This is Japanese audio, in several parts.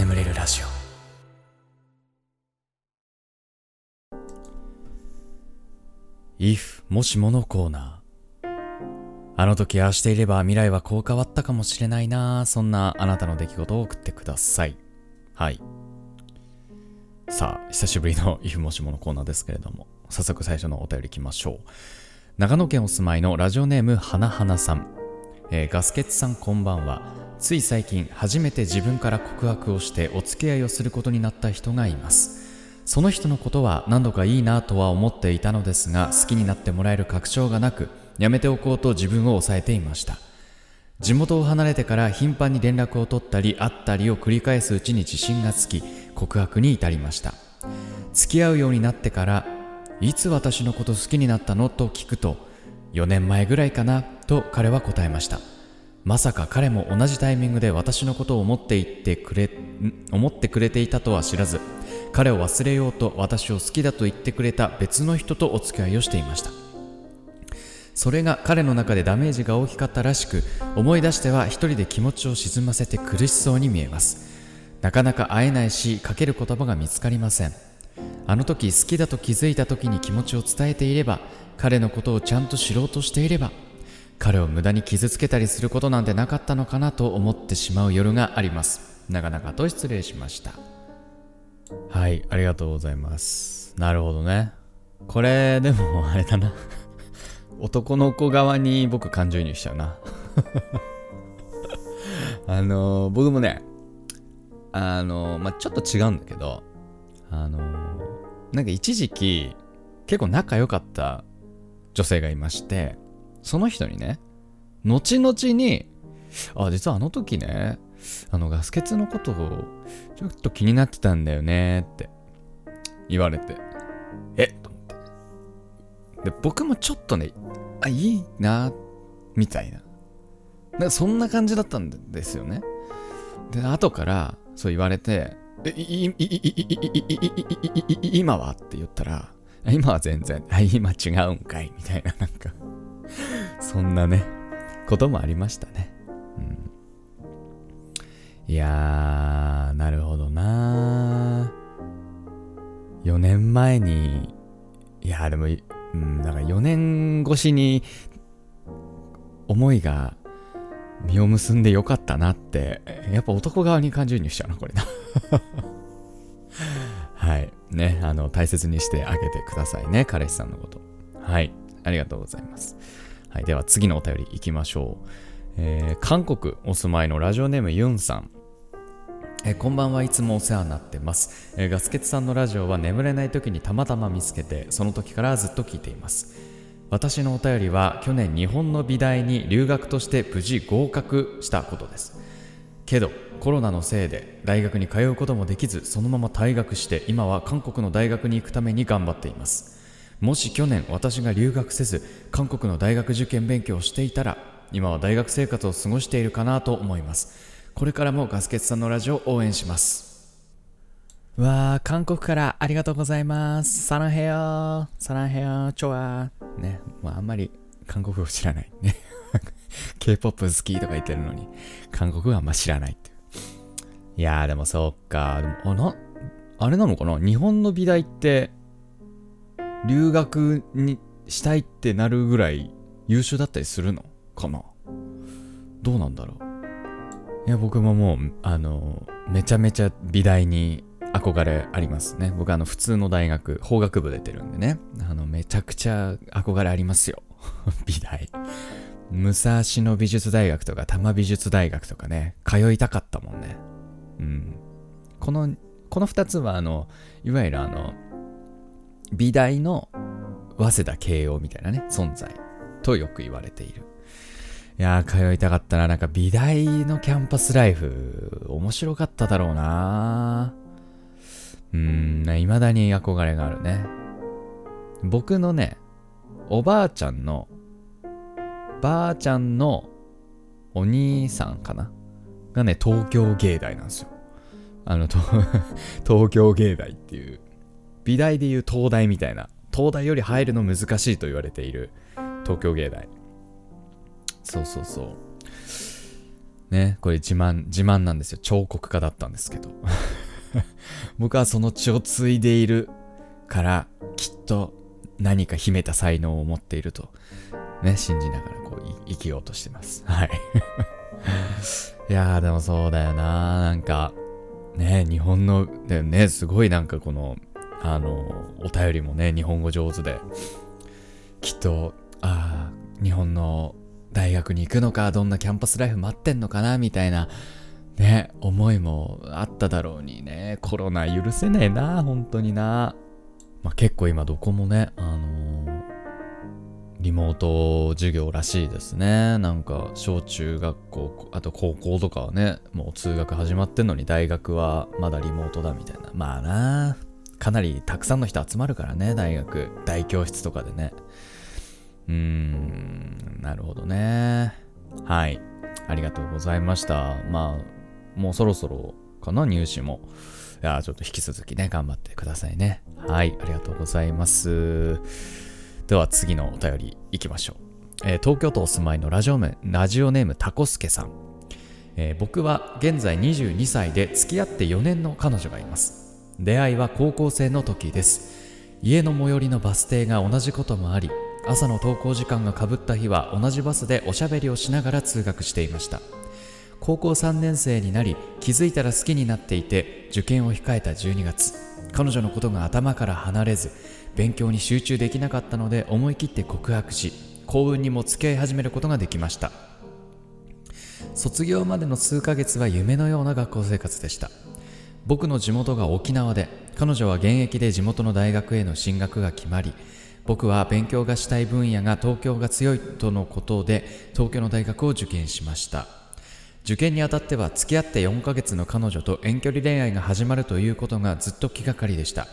眠れるラジオ。If もしものコーナー。あの時ああしていれば未来はこう変わったかもしれないな。そんなあなたの出来事を送ってください。はい。さあ久しぶりの if もしものコーナーですけれども。早速最初のお便りいきましょう。長野県お住まいのラジオネームはなはなさん、えーガスケツさんこんばんは。つい最近初めて自分から告白をしてお付き合いをすることになった人がいます。その人のことは何度かいいなとは思っていたのですが好きになってもらえる確証がなくやめておこうと自分を抑えていました。地元を離れてから頻繁に連絡を取ったり会ったりを繰り返すうちに自信がつき告白に至りました。付き合うようになってからいつ私のこと好きになったの？と聞くと4年前ぐらいかなと彼は答えました。まさか彼も同じタイミングで私のことを思っていってくれ思ってくれていたとは知らず彼を忘れようと私を好きだと言ってくれた別の人とお付き合いをしていました。それが彼の中でダメージが大きかったらしく思い出しては一人で気持ちを沈ませて苦しそうに見えます。なかなか会えないしかける言葉が見つかりません。あの時好きだと気づいた時に気持ちを伝えていれば彼のことをちゃんと知ろうとしていれば彼を無駄に傷つけたりすることなんてなかったのかなと思ってしまう夜があります。長々と失礼しました。はいありがとうございます。なるほどね。これでも あれだな。男の子側に僕感情移入しちゃうな。あのー僕もねあのーまあちょっと違うんだけどあのーなんか一時期結構仲良かった女性がいましてその人にね後々にあ実はあの時ねあのガス欠のことをちょっと気になってたんだよねって言われてえ？っと思って。で僕もちょっとねあいいなみたいな。なんかそんな感じだったんですよね。で後からそう言われてえいいいいい今は？って言ったら 今は全然。今違うんかい。みたいななんか。そんなねこともありましたね、うん、いやーなるほどなー。4年前にいやでも、うん、だから4年越しに思いが実を結んでよかったなってやっぱ男側に感情移入しちゃうなこれな。はい。ねあの大切にしてあげてくださいね彼氏さんのこと。はい。ありがとうございます。はい、では次のお便りいきましょう、えー韓国お住まいのラジオネームユンさん。えーこんばんはいつもお世話になってます、えーガスケツさんのラジオは眠れない時にたまたま見つけてその時からずっと聞いています。私のお便りは去年日本の美大に留学として無事合格したことです。けどコロナのせいで大学に通うこともできずそのまま退学して今は韓国の大学に行くために頑張っています。もし去年私が留学せず韓国の大学受験勉強をしていたら今は大学生活を過ごしているかなと思います。これからもガスケツさんのラジオを応援します。わあ韓国からありがとうございます。サランヘヨサランヘヨチョアねまああんまり韓国語知らない。ね。K-POP 好きとか言ってるのに韓国はあんま知らないっていう。いやーでもそうか。でもあなあれなのかな？日本の美大って留学にしたいってなるぐらい優秀だったりするのかな？どうなんだろう？いや僕ももうあのめちゃめちゃ美大に憧れありますね。僕あの普通の大学法学部出てるんでね。あのめちゃくちゃ憧れありますよ。美大。武蔵野美術大学とか多摩美術大学とかね通いたかったもんね。うん。このこの2つはあのいわゆるあの美大の早稲田慶応みたいなね存在。とよく言われている。いやー通いたかったな。なんか美大のキャンパスライフ面白かっただろうな。うーんいまだに憧れがあるね。僕のねおばあちゃんのばあちゃんのお兄さんかな？がね東京芸大なんですよあの 東京芸大っていう美大でいう東大みたいな東大より入るの難しいと言われている東京芸大そうそうそうね、これ自慢、自慢なんですよ。彫刻家だったんですけど。僕はその血を継いでいるから、きっと何か秘めた才能を持っていると、ね、信じながら生きようとしてます。はい。いやーでもそうだよななんか、ね、日本の、でね、すごいなんかこの、あの、お便りもね、日本語上手で、きっと、ああ、日本の大学に行くのか、どんなキャンパスライフ待ってんのかな、みたいな、ね、思いもあっただろうにね、コロナ許せねえな、本当にな。まあ、結構今どこもね、あのー、リモート授業らしいですね。なんか、小中学校、あと高校とかはね、もう通学始まってんのに大学はまだリモートだみたいな。まあな、かなりたくさんの人集まるからね、大学、大教室とかでね。うーん、なるほどね。はい。ありがとうございました。まあ、もうそろそろかな、入試も。いや、ちょっと引き続きね、頑張ってくださいね。はい、ありがとうございます。では次のお便りいきましょう。えー、東京都お住まいのラジオネラジオネームタコスケさん。えー、僕は現在22歳で付き合って4年の彼女がいます。出会いは高校生の時です。家の最寄りのバス停が同じこともあり、朝の登校時間がかぶった日は同じバスでおしゃべりをしながら通学していました高校3年生になり気づいたら好きになっていて受験を控えた12月彼女のことが頭から離れず勉強に集中できなかったので思い切って告白し幸運にも付き合い始めることができました。卒業までの数ヶ月は夢のような学校生活でした。僕の地元が沖縄で彼女は現役で地元の大学への進学が決まり僕は勉強がしたい分野が東京が強いとのことで東京の大学を受験しました。受験にあたっては付き合って4ヶ月の彼女と遠距離恋愛が始まるということがずっと気がかりでした。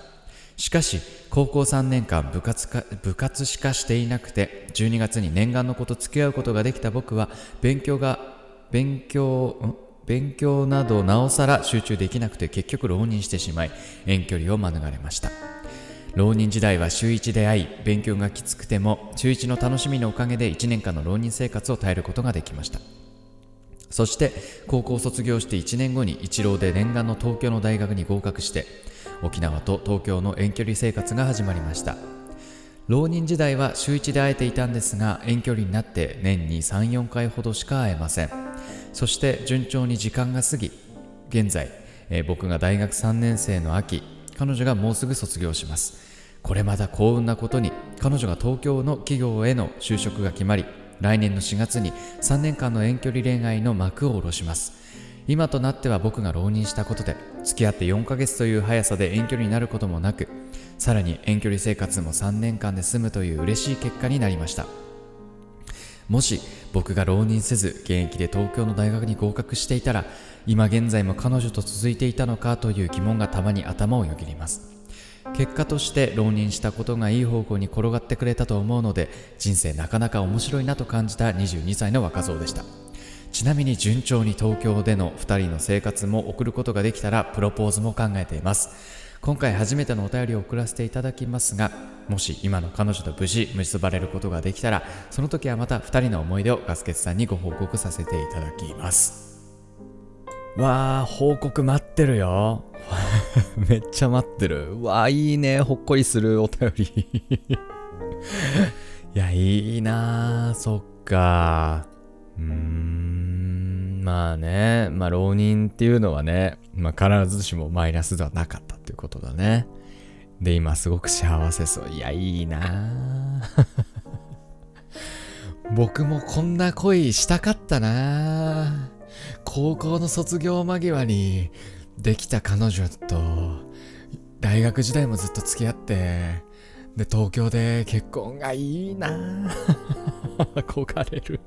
しかし高校3年間部活か部活しかしていなくて12月に念願の子と付き合うことができた僕は勉強が勉強勉強などなおさら集中できなくて結局浪人してしまい遠距離を免れました。浪人時代は週1で会い勉強がきつくても週1の楽しみのおかげで1年間の浪人生活を耐えることができました。そして高校卒業して1年後に一浪で念願の東京の大学に合格して沖縄と東京の遠距離生活が始まりました。浪人時代は週1で会えていたんですが遠距離になって年に34回ほどしか会えません。そして順調に時間が過ぎ現在、えー、僕が大学3年生の秋彼女がもうすぐ卒業します。これまた幸運なことに彼女が東京の企業への就職が決まり来年の4月に3年間の遠距離恋愛の幕を下ろします。今となっては僕が浪人したことで付き合って4ヶ月という速さで遠距離になることもなくさらに遠距離生活も3年間で済むという嬉しい結果になりました。もし僕が浪人せず現役で東京の大学に合格していたら今現在も彼女と続いていたのかという疑問がたまに頭をよぎります。結果として浪人したことがいい方向に転がってくれたと思うので人生なかなか面白いなと感じた22歳の若造でした。ちなみに順調に東京での2人の生活も送ることができたらプロポーズも考えています今回初めてのお便りを送らせていただきますがもし今の彼女と無事結ばれることができたらその時はまた2人の思い出をガスケツさんにご報告させていただきますわあ報告待ってるよ めっちゃ待ってる。うわ、いいね。ほっこりするお便り いや、いいなそっか。うーん、まあね。まあ、浪人っていうのはね、まあ、必ずしもマイナスではなかったっていうことだね。で、今すごく幸せそう。いや、いいな 僕もこんな恋したかったな高校の卒業間際にできた彼女と大学時代もずっと付き合ってで東京で結婚がいいな 憧れる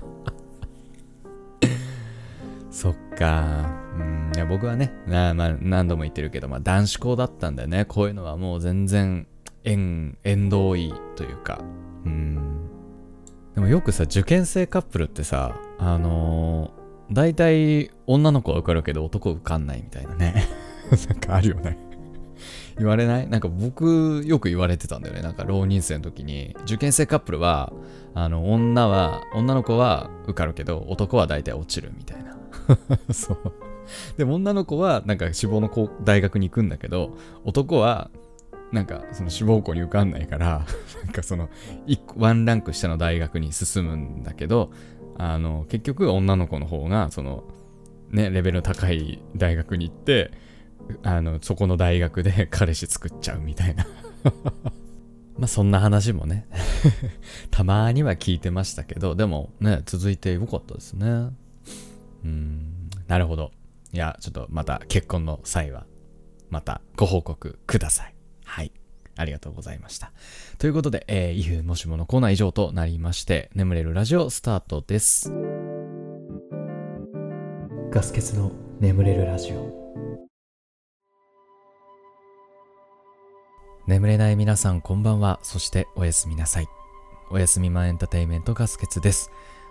そっか。うんいや僕はねな、まあ、何度も言ってるけど、まあ、男子校だったんだよね。こういうのはもう全然縁縁遠いというか。うん。でもよくさ受験生カップルってさあのー大体女の子は受かるけど男受かんないみたいなね。なんかあるよね。言われない？なんか僕よく言われてたんだよね。なんか浪人生の時に、受験生カップルは、あの、女は、女の子は受かるけど、男は大体落ちるみたいな。そう。でも女の子は、なんか志望の大学に行くんだけど、男は、なんかその志望校に受かんないから なんかそのワンランク下の大学に進むんだけどあの結局女の子の方がそのねレベルの高い大学に行ってあのそこの大学で 彼氏作っちゃうみたいな まあそんな話もね たまには聞いてましたけどでもね続いてよかったですねうんなるほどいやちょっとまた結婚の際はまたご報告くださいはい。ありがとうございました。ということで、えー、イフもしものコーナー以上となりまして、眠れるラジオスタートです。ガス欠の眠れるラジオ。眠れない皆さんこんばんは。そしておやすみなさい。おやすみマンエンターテイメントガス欠です。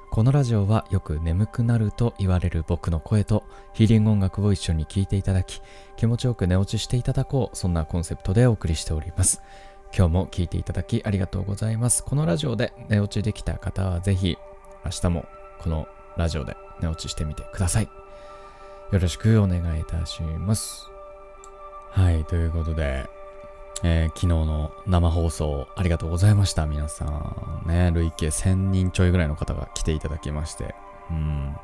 このラジオはよく眠くなると言われる僕の声とヒーリング音楽を一緒に聴いていただき気持ちよく寝落ちしていただこうそんなコンセプトでお送りしております今日も聴いていただきありがとうございますこのラジオで寝落ちできた方はぜひ明日もこのラジオで寝落ちしてみてくださいよろしくお願いいたしますはいということでえー、昨日の生放送ありがとうございました。皆さん。ね、累計1000人ちょいぐらいの方が来ていただきまして。うん。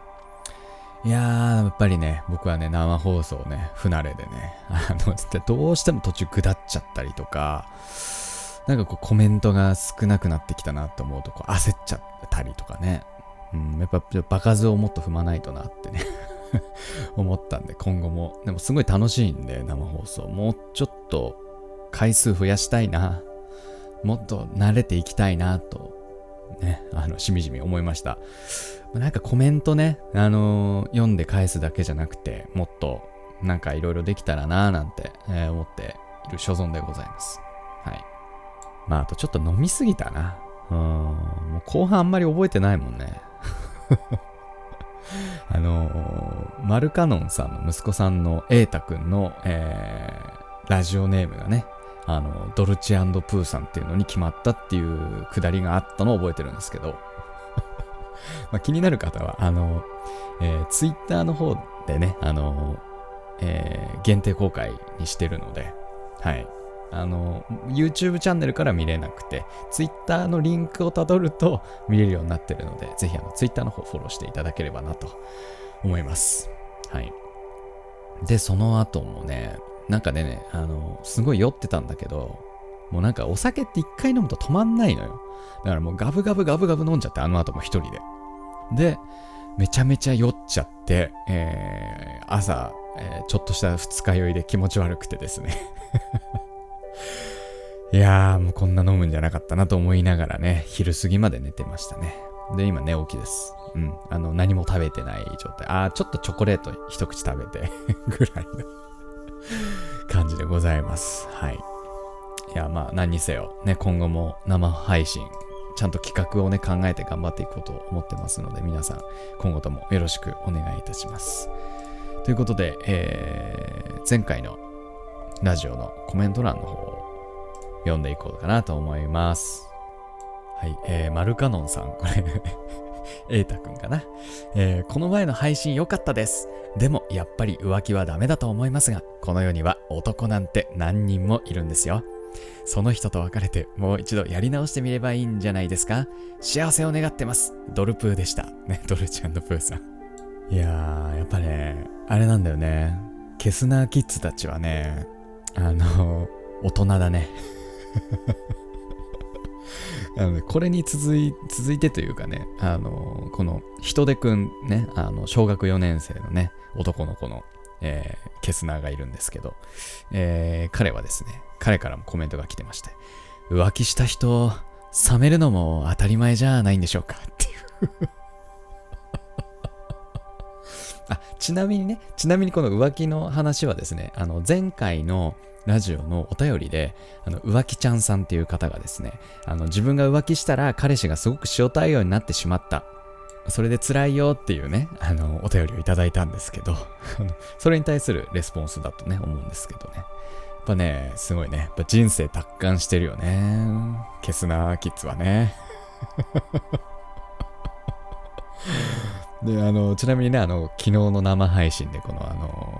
いやー、やっぱりね、僕はね、生放送ね、不慣れでね、あの、どうしても途中下っちゃったりとか、なんかこうコメントが少なくなってきたなと思うとこう焦っちゃったりとかね。うん、やっぱ場数をもっと踏まないとなってね 思ったんで、今後も。でもすごい楽しいんで、生放送。もうちょっと回数増やしたいな。もっと慣れていきたいなと、ね、あの、しみじみ思いました。なんかコメントね、あのー、読んで返すだけじゃなくて、もっとなんかいろいろできたらななんて、えー、思っている所存でございます。はい。まあ、あとちょっと飲みすぎたな。うん、もう後半あんまり覚えてないもんね。あのー、マルカノンさんの息子さんの瑛太くんの、えー、ラジオネームがね、あの、ドルチェプーさんっていうのに決まったっていうくだりがあったのを覚えてるんですけど、まあ、気になる方は、あの、えー、ツイッターの方でね、あの、えー、限定公開にしてるので、はい。あの、YouTube チャンネルから見れなくて、Twitter のリンクをたどると見れるようになってるので、ぜひあの Twitter の方フォローしていただければなと思います。はい。で、その後もね、なんかね、あの、すごい酔ってたんだけど、もうなんかお酒って一回飲むと止まんないのよ。だからもうガブガブガブガブ飲んじゃって、あの後も一人で。で、めちゃめちゃ酔っちゃって、えー、朝、えー、ちょっとした二日酔いで気持ち悪くてですね いやー、もうこんな飲むんじゃなかったなと思いながらね、昼過ぎまで寝てましたね。で、今寝起きです。うん。あの、何も食べてない状態。あー、ちょっとチョコレート一口食べてぐらいの 感じでございます。はい。いや、まあ、何にせよ、ね、今後も生配信、ちゃんと企画をね、考えて頑張っていこうと思ってますので、皆さん、今後ともよろしくお願いいたします。ということで、えー、前回のラジオのコメント欄の方を読んでいこうかなと思います。はい、えー、マルカノンさん、これ 瑛太くんかな、えー、この前の配信良かったです。でもやっぱり浮気はダメだと思いますが、この世には男なんて何人もいるんですよ。その人と別れてもう一度やり直してみればいいんじゃないですか幸せを願ってます。ドルプーでした。ね、ドルチプーさん。いやー、やっぱね、あれなんだよね。ケスナーキッズたちはね、あの、大人だね。あのこれに続い続いてというかね、あのこの人手くんね、あの小学4年生のね、男の子の、えー、ケスナーがいるんですけど、えー、彼はですね、彼からもコメントが来てまして、浮気した人、冷めるのも当たり前じゃないんでしょうかっていう。あ、ちなみにね、ちなみにこの浮気の話はですね、あの前回のラジオのお便りで、あの、浮気ちゃんさんっていう方がですね、あの、自分が浮気したら彼氏がすごく塩対応になってしまった。それで辛いよっていうね、あの、お便りをいただいたんですけど、それに対するレスポンスだとね、思うんですけどね。やっぱね、すごいね。やっぱ人生達観してるよね。ケスナーキッズはね。で、あの、ちなみにね、あの、昨日の生配信で、この、あの、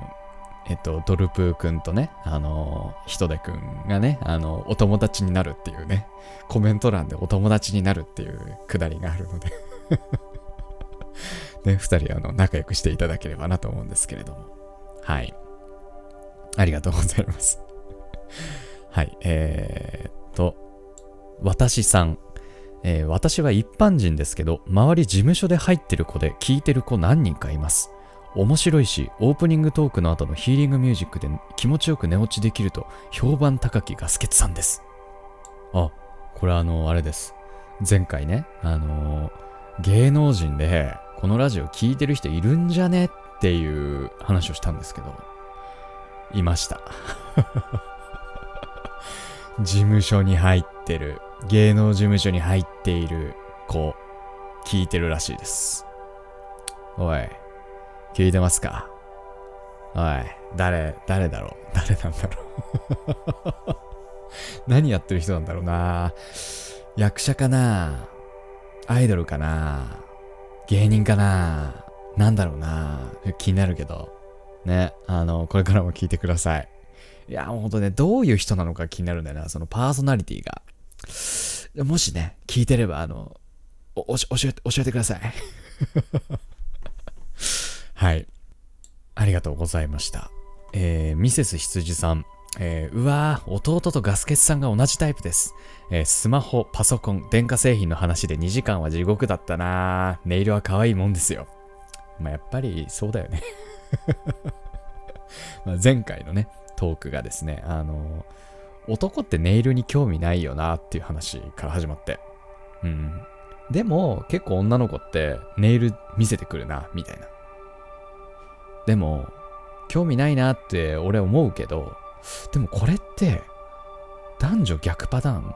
えっと、ドルプーくんとね、あの、ヒトデくんがね、あの、お友達になるっていうね、コメント欄でお友達になるっていうくだりがあるので ね、二人、あの、仲良くしていただければなと思うんですけれども。はい。ありがとうございます。はい、えー、っと、私さん。えー、私は一般人ですけど、周り事務所で入ってる子で聞いてる子何人かいます。面白いし、オープニングトークの後のヒーリングミュージックで気持ちよく寝落ちできると評判高きガスケツさんです。あ、これあの、あれです。前回ね、あのー、芸能人でこのラジオ聞いてる人いるんじゃねっていう話をしたんですけど、いました。事務所に入ってる、芸能事務所に入っている子、聞いてるらしいです。おい、聞いてますか？おい、誰、誰だろう？誰なんだろう？何やってる人なんだろうな？役者かな？アイドルかな？芸人かな？なんだろうな？気になるけど。ね、あの、これからも聞いてください。いや、ほんとね、どういう人なのか気になるんだよな、そのパーソナリティが。もしね、聞いてれば、あの、お、教えて、教えてください。はい。ありがとうございました。えー、ミセス羊さん。えー、うわー、弟とガスケツさんが同じタイプです。えー、スマホ、パソコン、電化製品の話で2時間は地獄だったなネイルは可愛いもんですよ。まあ、やっぱりそうだよね ま前回のね、トークがですね、あの男ってネイルに興味ないよなっていう話から始まって。うん。でも、結構女の子ってネイル見せてくるな、みたいな。でも、興味ないなって俺思うけど、でもこれって、男女逆パターン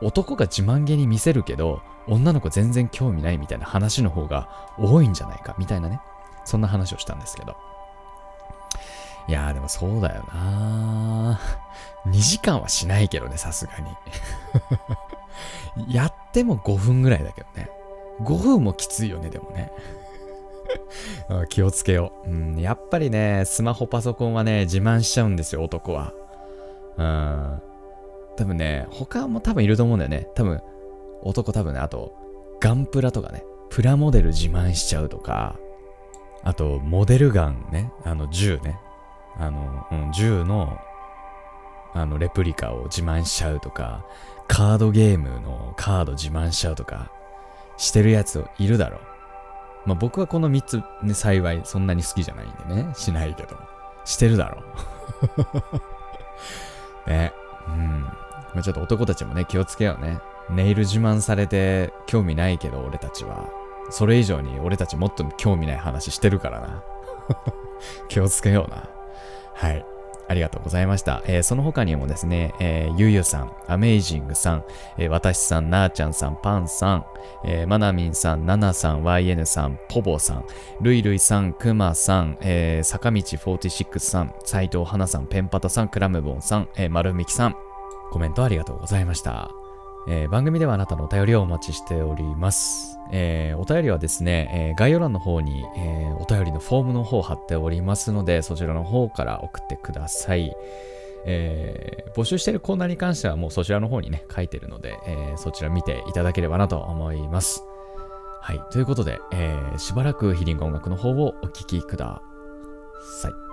男が自慢げに見せるけど、女の子全然興味ないみたいな話の方が多いんじゃないか、みたいなね。そんな話をしたんですけど。いやーでもそうだよな2時間はしないけどね、さすがに やっても5分ぐらいだけどね。5分もきついよね、でもね。気をつけよう、うん。やっぱりね、スマホパソコンはね、自慢しちゃうんですよ、男は。うん。多分ね、他も多分いると思うんだよね。多分、男多分ね、あと、ガンプラとかね、プラモデル自慢しちゃうとか、あと、モデルガンね、あの、銃ね。あの、うん、銃の、あの、レプリカを自慢しちゃうとか、カードゲームのカード自慢しちゃうとか、してるやついるだろう。まあ僕はこの3つね、幸いそんなに好きじゃないんでね、しないけど、してるだろう。ね、うん。まあちょっと男たちもね、気をつけようね。ネイル自慢されて興味ないけど、俺たちは。それ以上に俺たちもっと興味ない話してるからな。気をつけような。はい。ありがとうございました。えー、その他にもですね、えー、ゆゆさん、アメイジングさん、えー、私さん、なーちゃんさん、パンさん、えー、まなみんさん、ななさん、YN さん、ポボさん、るいるいさん、くまさん、えー、坂道46さん、斎藤花さん、ペンパタさん、クラムボンさん、えー、まるみきさん、コメントありがとうございました。えー、番組ではあなたのお便りをお待ちしております。えー、お便りはですね、えー、概要欄の方に、えお便りのフォームの方を貼っておりますので、そちらの方から送ってください。え募集しているコーナーに関してはもうそちらの方にね、書いてるので、えそちら見ていただければなと思います。はい。ということで、えしばらくヒリング音楽の方をお聴きください。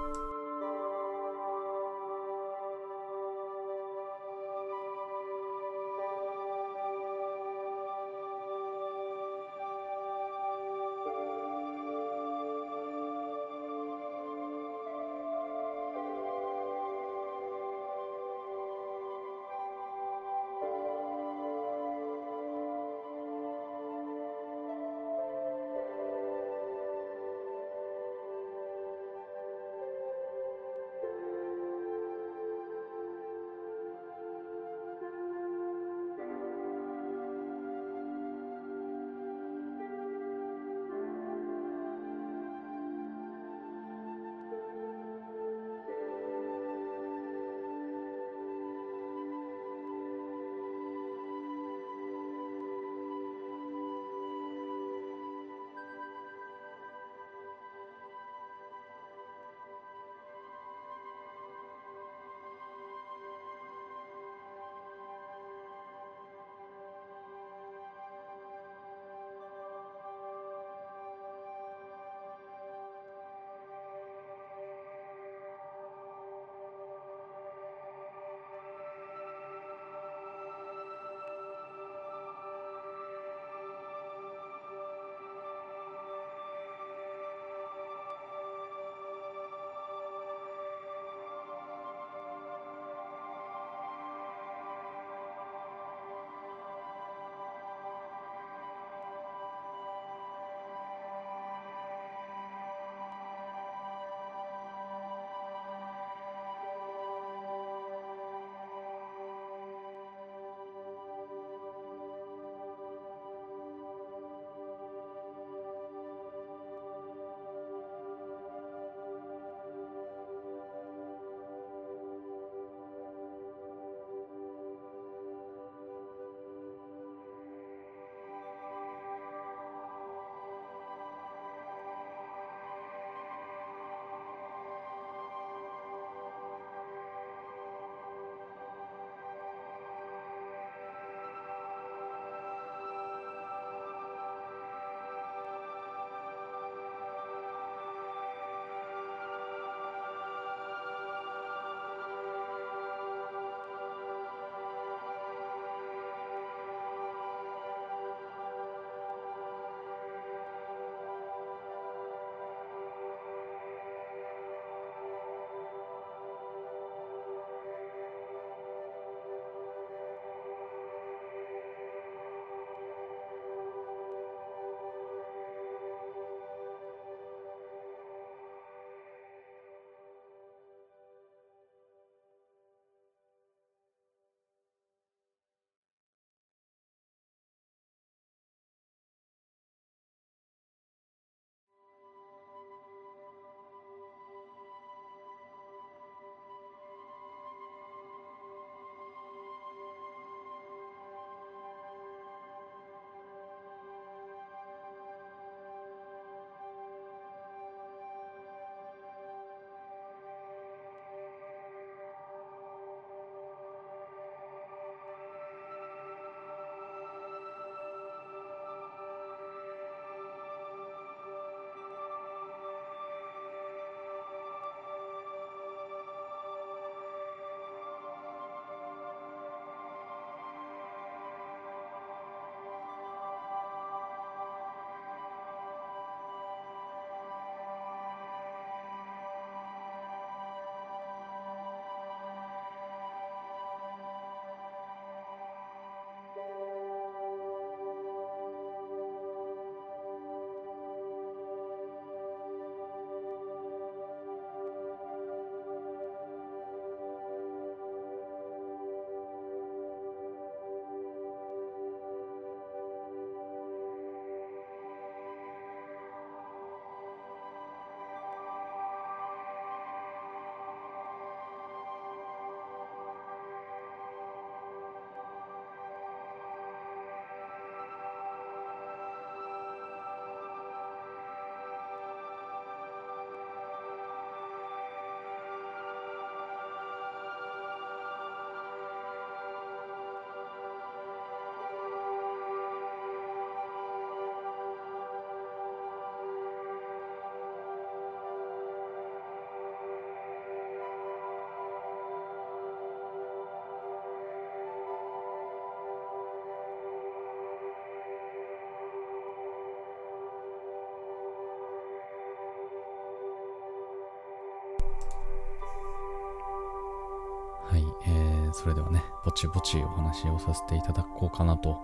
それではね、ぼちぼちお話をさせていただこうかなと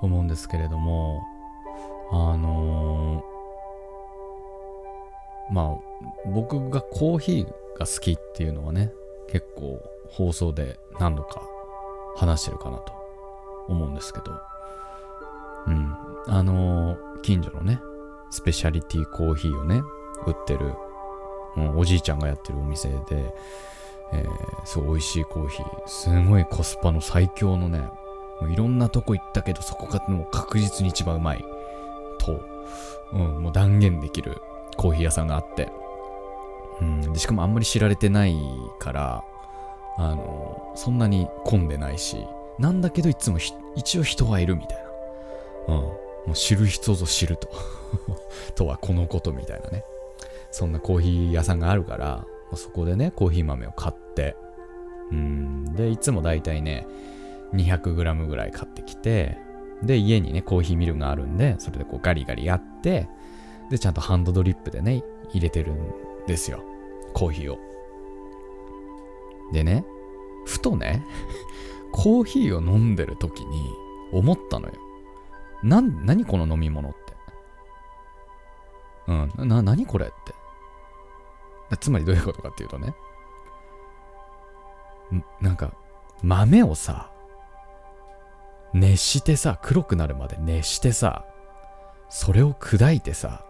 思うんですけれども、あのーまあ、僕がコーヒーが好きっていうのはね、結構放送で何度か話してるかなと思うんですけど、うん。あのー近所のね、スペシャリティコーヒーをね、売ってる、うんおじいちゃんがやってるお店で、えー、すごい美味しいコーヒー、すごいコスパの最強のね、もういろんなとこ行ったけど、そこがもう確実に一番うまいと、うん、もう断言できるコーヒー屋さんがあって、うん、でしかもあんまり知られてないから、あの、そんなに混んでないし、なんだけどいつも一応人はいるみたいな。うん。もう知る人ぞ知ると。とはこのことみたいなね。そんなコーヒー屋さんがあるから、そこでね、コーヒー豆を買って、うん。で、いつもだいたいね、200g ぐらい買ってきて、で、家にね、コーヒーミルがあるんで、それでこうガリガリやって、で、ちゃんとハンドドリップでね、入れてるんですよ。コーヒーを。でね、ふとね、コーヒーを飲んでる時に思ったのよ。な、何この飲み物って。うん、な、何これって。つまりどういうことかっていうとね、なんか、豆をさ、熱してさ、黒くなるまで熱してさ、それを砕いてさ、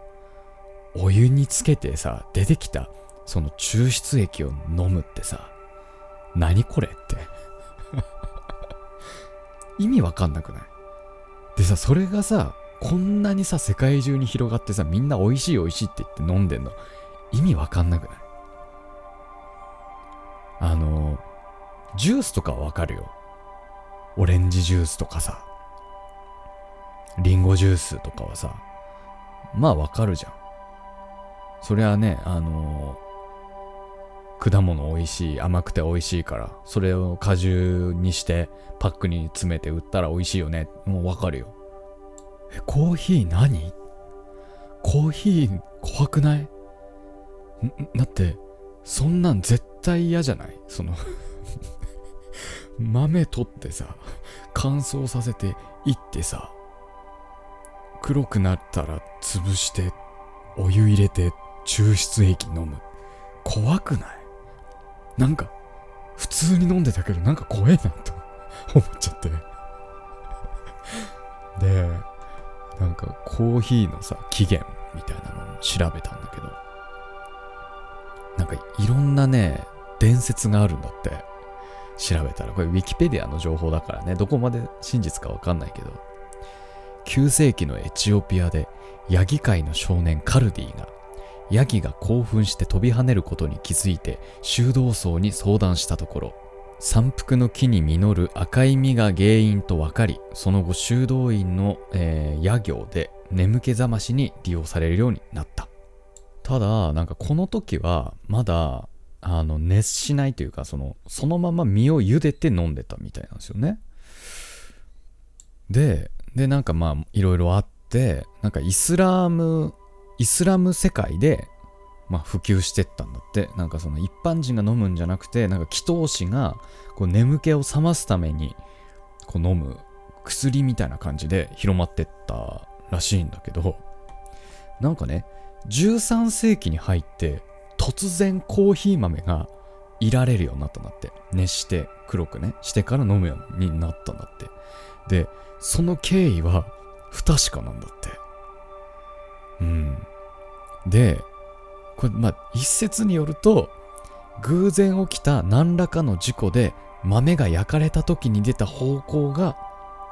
お湯につけてさ、出てきた、その抽出液を飲むってさ、何これって。意味わかんなくない？でさ、それがさ、こんなにさ、世界中に広がってさ、みんな美味しい美味しいって言って飲んでんの、意味わかんなくない？あの、ジュースとかはわかるよ。オレンジジュースとかさ、リンゴジュースとかはさ、まあわかるじゃん。それはね、あの果物美味しい、甘くて美味しいから、それを果汁にしてパックに詰めて売ったら美味しいよね。もうわかるよ。え、コーヒー何？コーヒー怖くない？だって、そんなん絶対嫌じゃない？その豆取ってさ、乾燥させていってさ、黒くなったら潰して、お湯入れて抽出液飲む。怖くない？なんか、普通に飲んでたけど、なんか怖えなと 思っちゃって。で、なんかコーヒーのさ、起源みたいなのを調べたんだけど、なんかいろんなね、伝説があるんだって。調べたら、これウィキペディアの情報だからね、どこまで真実かわかんないけど、9世紀のエチオピアでヤギ界の少年カルディがヤギが興奮して飛び跳ねることに気づいて修道僧に相談したところ山腹の木に実る赤い実が原因と分かりその後修道院の、えー、野行で眠気覚ましに利用されるようになった。ただなんかこの時はまだあの熱しないというかそのそのまま実を茹でて飲んでたみたいなんですよね。ででなんかまあいろいろあってなんかイスラームイスラム世界で、まあ、普及してったんだって。なんかその一般人が飲むんじゃなくてなんか祈祷師がこう眠気を覚ますためにこう飲む薬みたいな感じで広まってったらしいんだけどなんかね13世紀に入って突然コーヒー豆がいられるようになったんだって。熱して黒くねしてから飲むようになったんだって。でその経緯は不確かなんだって。うん。でこれまあ一説によると偶然起きた何らかの事故で豆が焼かれた時に出た方向が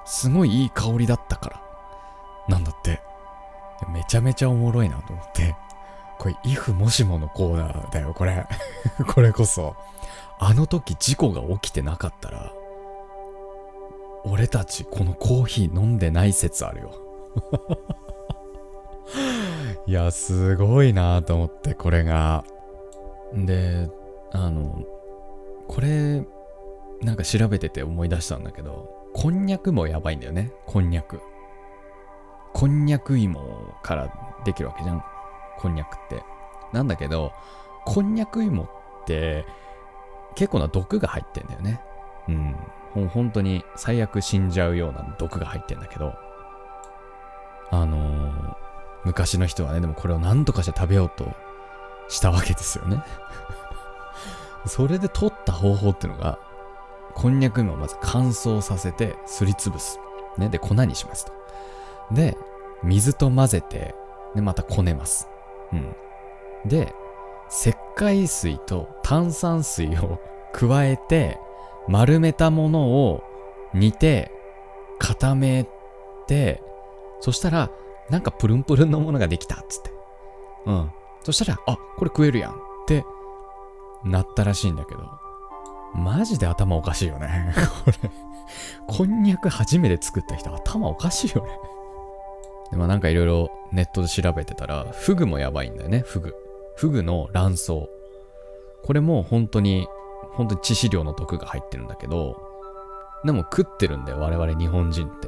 すごいいい香りだったからなんだって。めちゃめちゃおもろいなと思ってこれ、イフもしものコーナーだよ、これ。これこそ。あの時事故が起きてなかったら、俺たちこのコーヒー飲んでない説あるよ。いや、すごいなと思って、これが。で、あの、これ、なんか調べてて思い出したんだけど、こんにゃくもやばいんだよね、こんにゃく。こんにゃく芋からできるわけじゃん。こんにゃくって。なんだけど、こんにゃく芋って結構な毒が入ってんだよね。うん。ほ本当に最悪死んじゃうような毒が入ってんだけど、あのー、昔の人はね、でもこれを何とかして食べようとしたわけですよね。それで取った方法っていうのが、こんにゃく芋をまず乾燥させてすりつぶす。ね。で、粉にしますと。で、水と混ぜて、で、またこねます。うん。で、石灰水と炭酸水を 加えて、丸めたものを煮て、固めて、そしたら、なんかプルンプルンのものができたっつって。うん。そしたら、あ、これ食えるやんってなったらしいんだけど、マジで頭おかしいよね。これ。こんにゃく初めて作った人頭おかしいよね。でもなんかいろいろネットで調べてたら、フグもやばいんだよね、フグ。フグの卵巣。これも本当に、本当に致死量の毒が入ってるんだけど、でも食ってるんだよ、我々日本人って。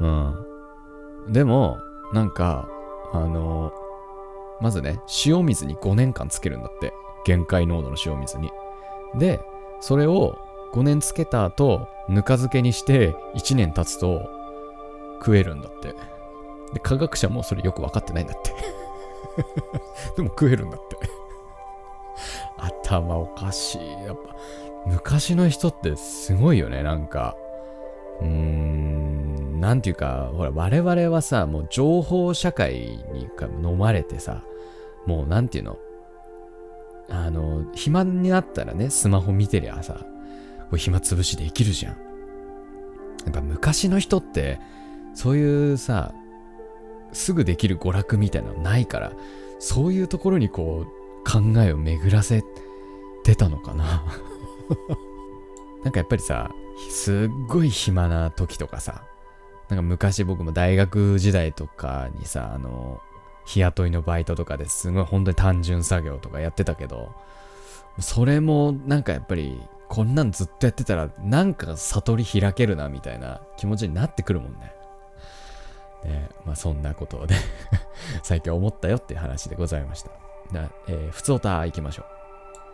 うん。でも、なんか、あの、まずね、塩水に5年間つけるんだって。限界濃度の塩水に。で、それを5年つけた後、ぬか漬けにして1年経つと食えるんだって。で、科学者もそれよく分かってないんだって でも食えるんだって 頭おかしい。やっぱ、昔の人ってすごいよね、なんか。うーん、なんていうか、ほら、我々はさ、もう情報社会に飲まれてさ、もうなんていうの、あの、暇になったらね、スマホ見てりゃさ、これ暇つぶしできるじゃん。やっぱ昔の人って、そういうさ、すぐできる娯楽みたいなのないから、そういうところにこう、考えを巡らせてたのかな。なんかやっぱりさ、すっごい暇な時とかさ、なんか昔僕も大学時代とかにさ、あの、日雇いのバイトとかですごい本当に単純作業とかやってたけど、それもなんかやっぱりこんなんずっとやってたらなんか悟り開けるなみたいな気持ちになってくるもんね。ねまあそんなことをね 最近思ったよっていう話でございました。だえー、ふつおた行きましょう。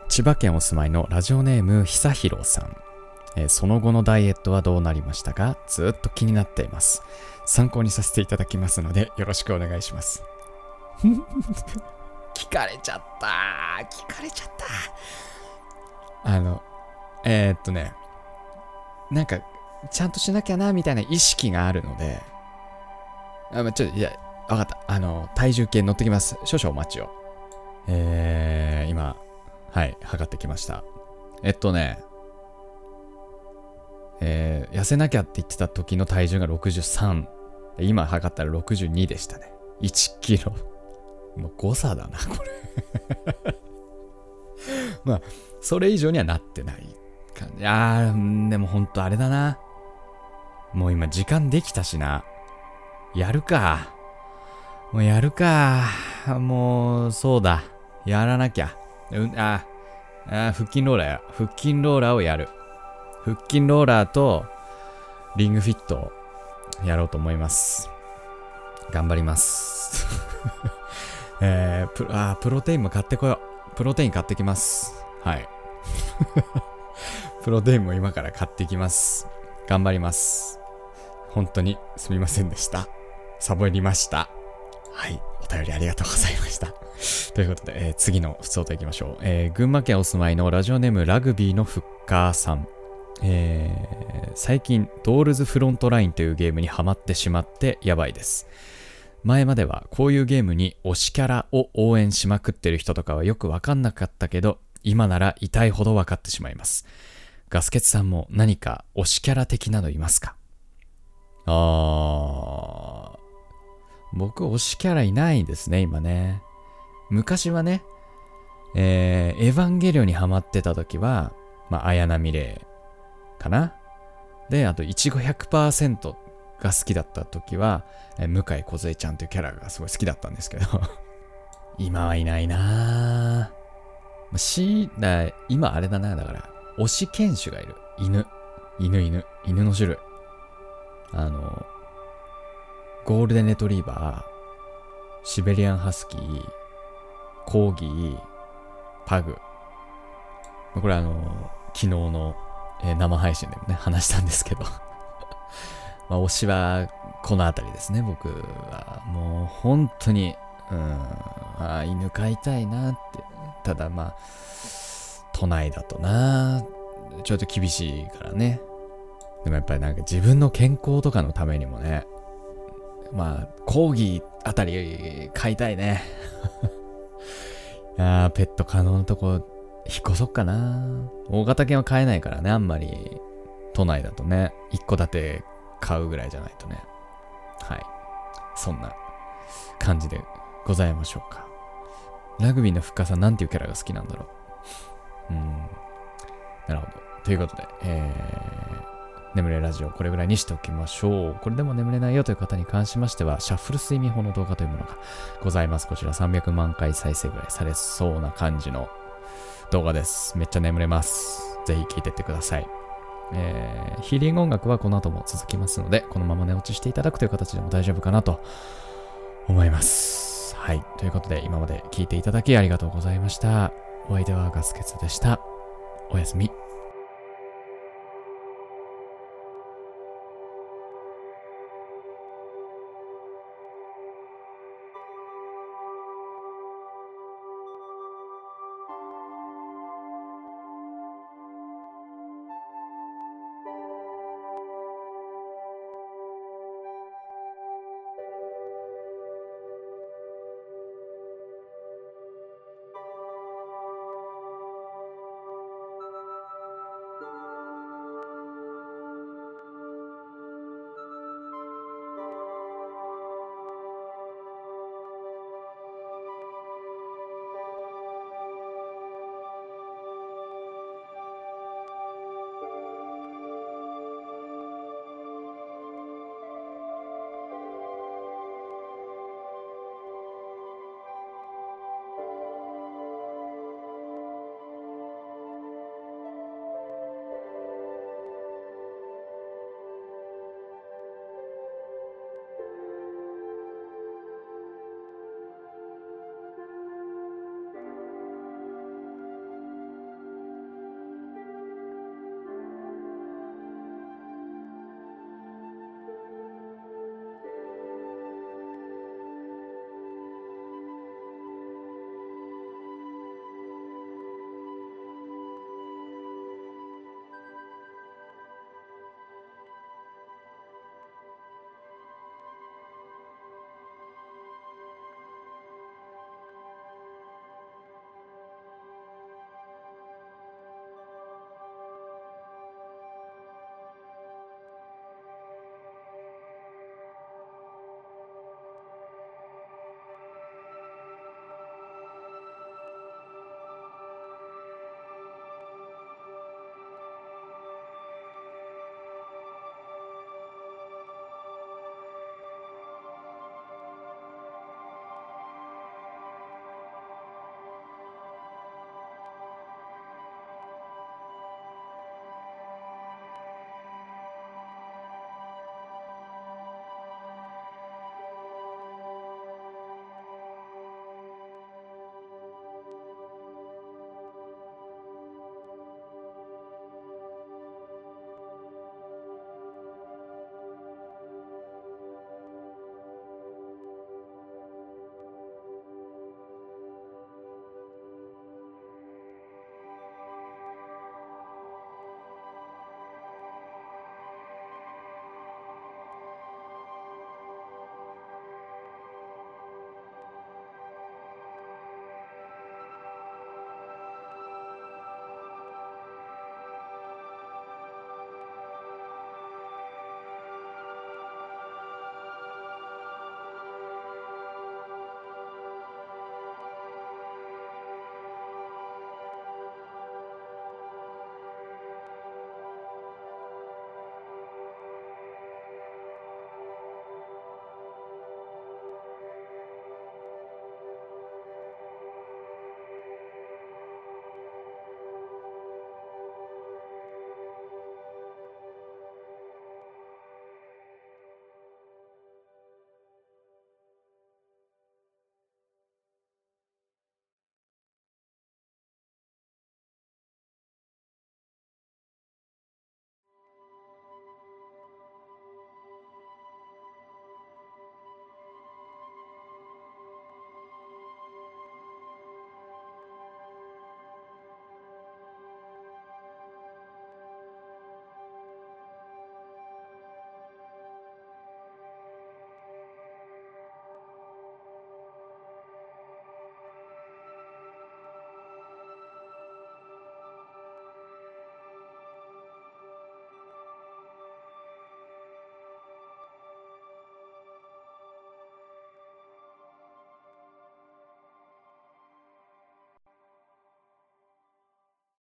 千葉県お住まいのラジオネーム久弘さん。えー、その後のダイエットはどうなりましたか？ずっと気になっています。参考にさせていただきますのでよろしくお願いします。聞かれちゃった聞かれちゃったあの、えー、っとね、なんか、ちゃんとしなきゃな、みたいな意識があるので、あ、まちょっと、いや、わかった。あの、体重計乗ってきます。少々お待ちを。えー、今、はい、測ってきました。えっとね、えー、痩せなきゃって言ってた時の体重が63。今測ったら62でしたね。1キロ。もう誤差だな、これ まあ、それ以上にはなってない感じ。あー、でもほんとあれだな。もう今時間できたしな。やるか。もうやるか。もう、そうだ。やらなきゃ。うん、あ、あ腹筋ローラーや。腹筋ローラーをやる。腹筋ローラーとリングフィットをやろうと思います。頑張ります。えー、プあプロテインも買ってこよう。プロテイン買ってきます。はい。プロテインも今から買ってきます。頑張ります。本当にすみませんでした。サボりました。はい。お便りありがとうございました。ということで、えー、次の普通といきましょう。えー、群馬県お住まいのラジオネームラグビーのフッカーさん。えー、最近、ドールズフロントラインというゲームにハマってしまってやばいです。前まではこういうゲームに推しキャラを応援しまくってる人とかはよくわかんなかったけど、今なら痛いほどわかってしまいます。ガスケツさんも何か推しキャラ的なのいますか？あー、僕推しキャラいないですね、今ね。昔はね、えー、エヴァンゲリオンにハマってた時は、まあ、綾波レイかな。で、あと、いちご100%が好きだった時は、え向井梢ちゃんというキャラがすごい好きだったんですけど 今はいないなぁ。し、だ今あれだな、だから、推し犬種がいる。犬。犬犬。犬の種類。あの、ゴールデンレトリーバー、シベリアンハスキー、コーギー、パグ。これあの、昨日のえー、生配信でもね、話したんですけど まあ、推しはこの辺りですね、僕は。もう本当に、うん、あ犬飼いたいなって。ただまあ、都内だとな、ちょっと厳しいからね。でもやっぱりなんか自分の健康とかのためにもね、まあ、講義あたり飼いたいね。いやペット可能なとこ、引っ越そっかな。大型犬は飼えないからね、あんまり。都内だとね、一戸建て買うぐらいじゃないとね。はい。そんな感じでございましょうか。ラグビーの深さなんていうキャラが好きなんだろう。うん。なるほど。ということで、えー、眠れラジオこれぐらいにしておきましょう。これでも眠れないよという方に関しましては、シャッフル睡眠法の動画というものがございます。こちら300万回再生ぐらいされそうな感じの動画です。めっちゃ眠れます。ぜひ聴いてってください。えー、ヒーリング音楽はこの後も続きますので、このまま寝落ちしていただくという形でも大丈夫かなと思います。はい。ということで、今まで聞いていただきありがとうございました。お相手はガスケツでした。おやすみ。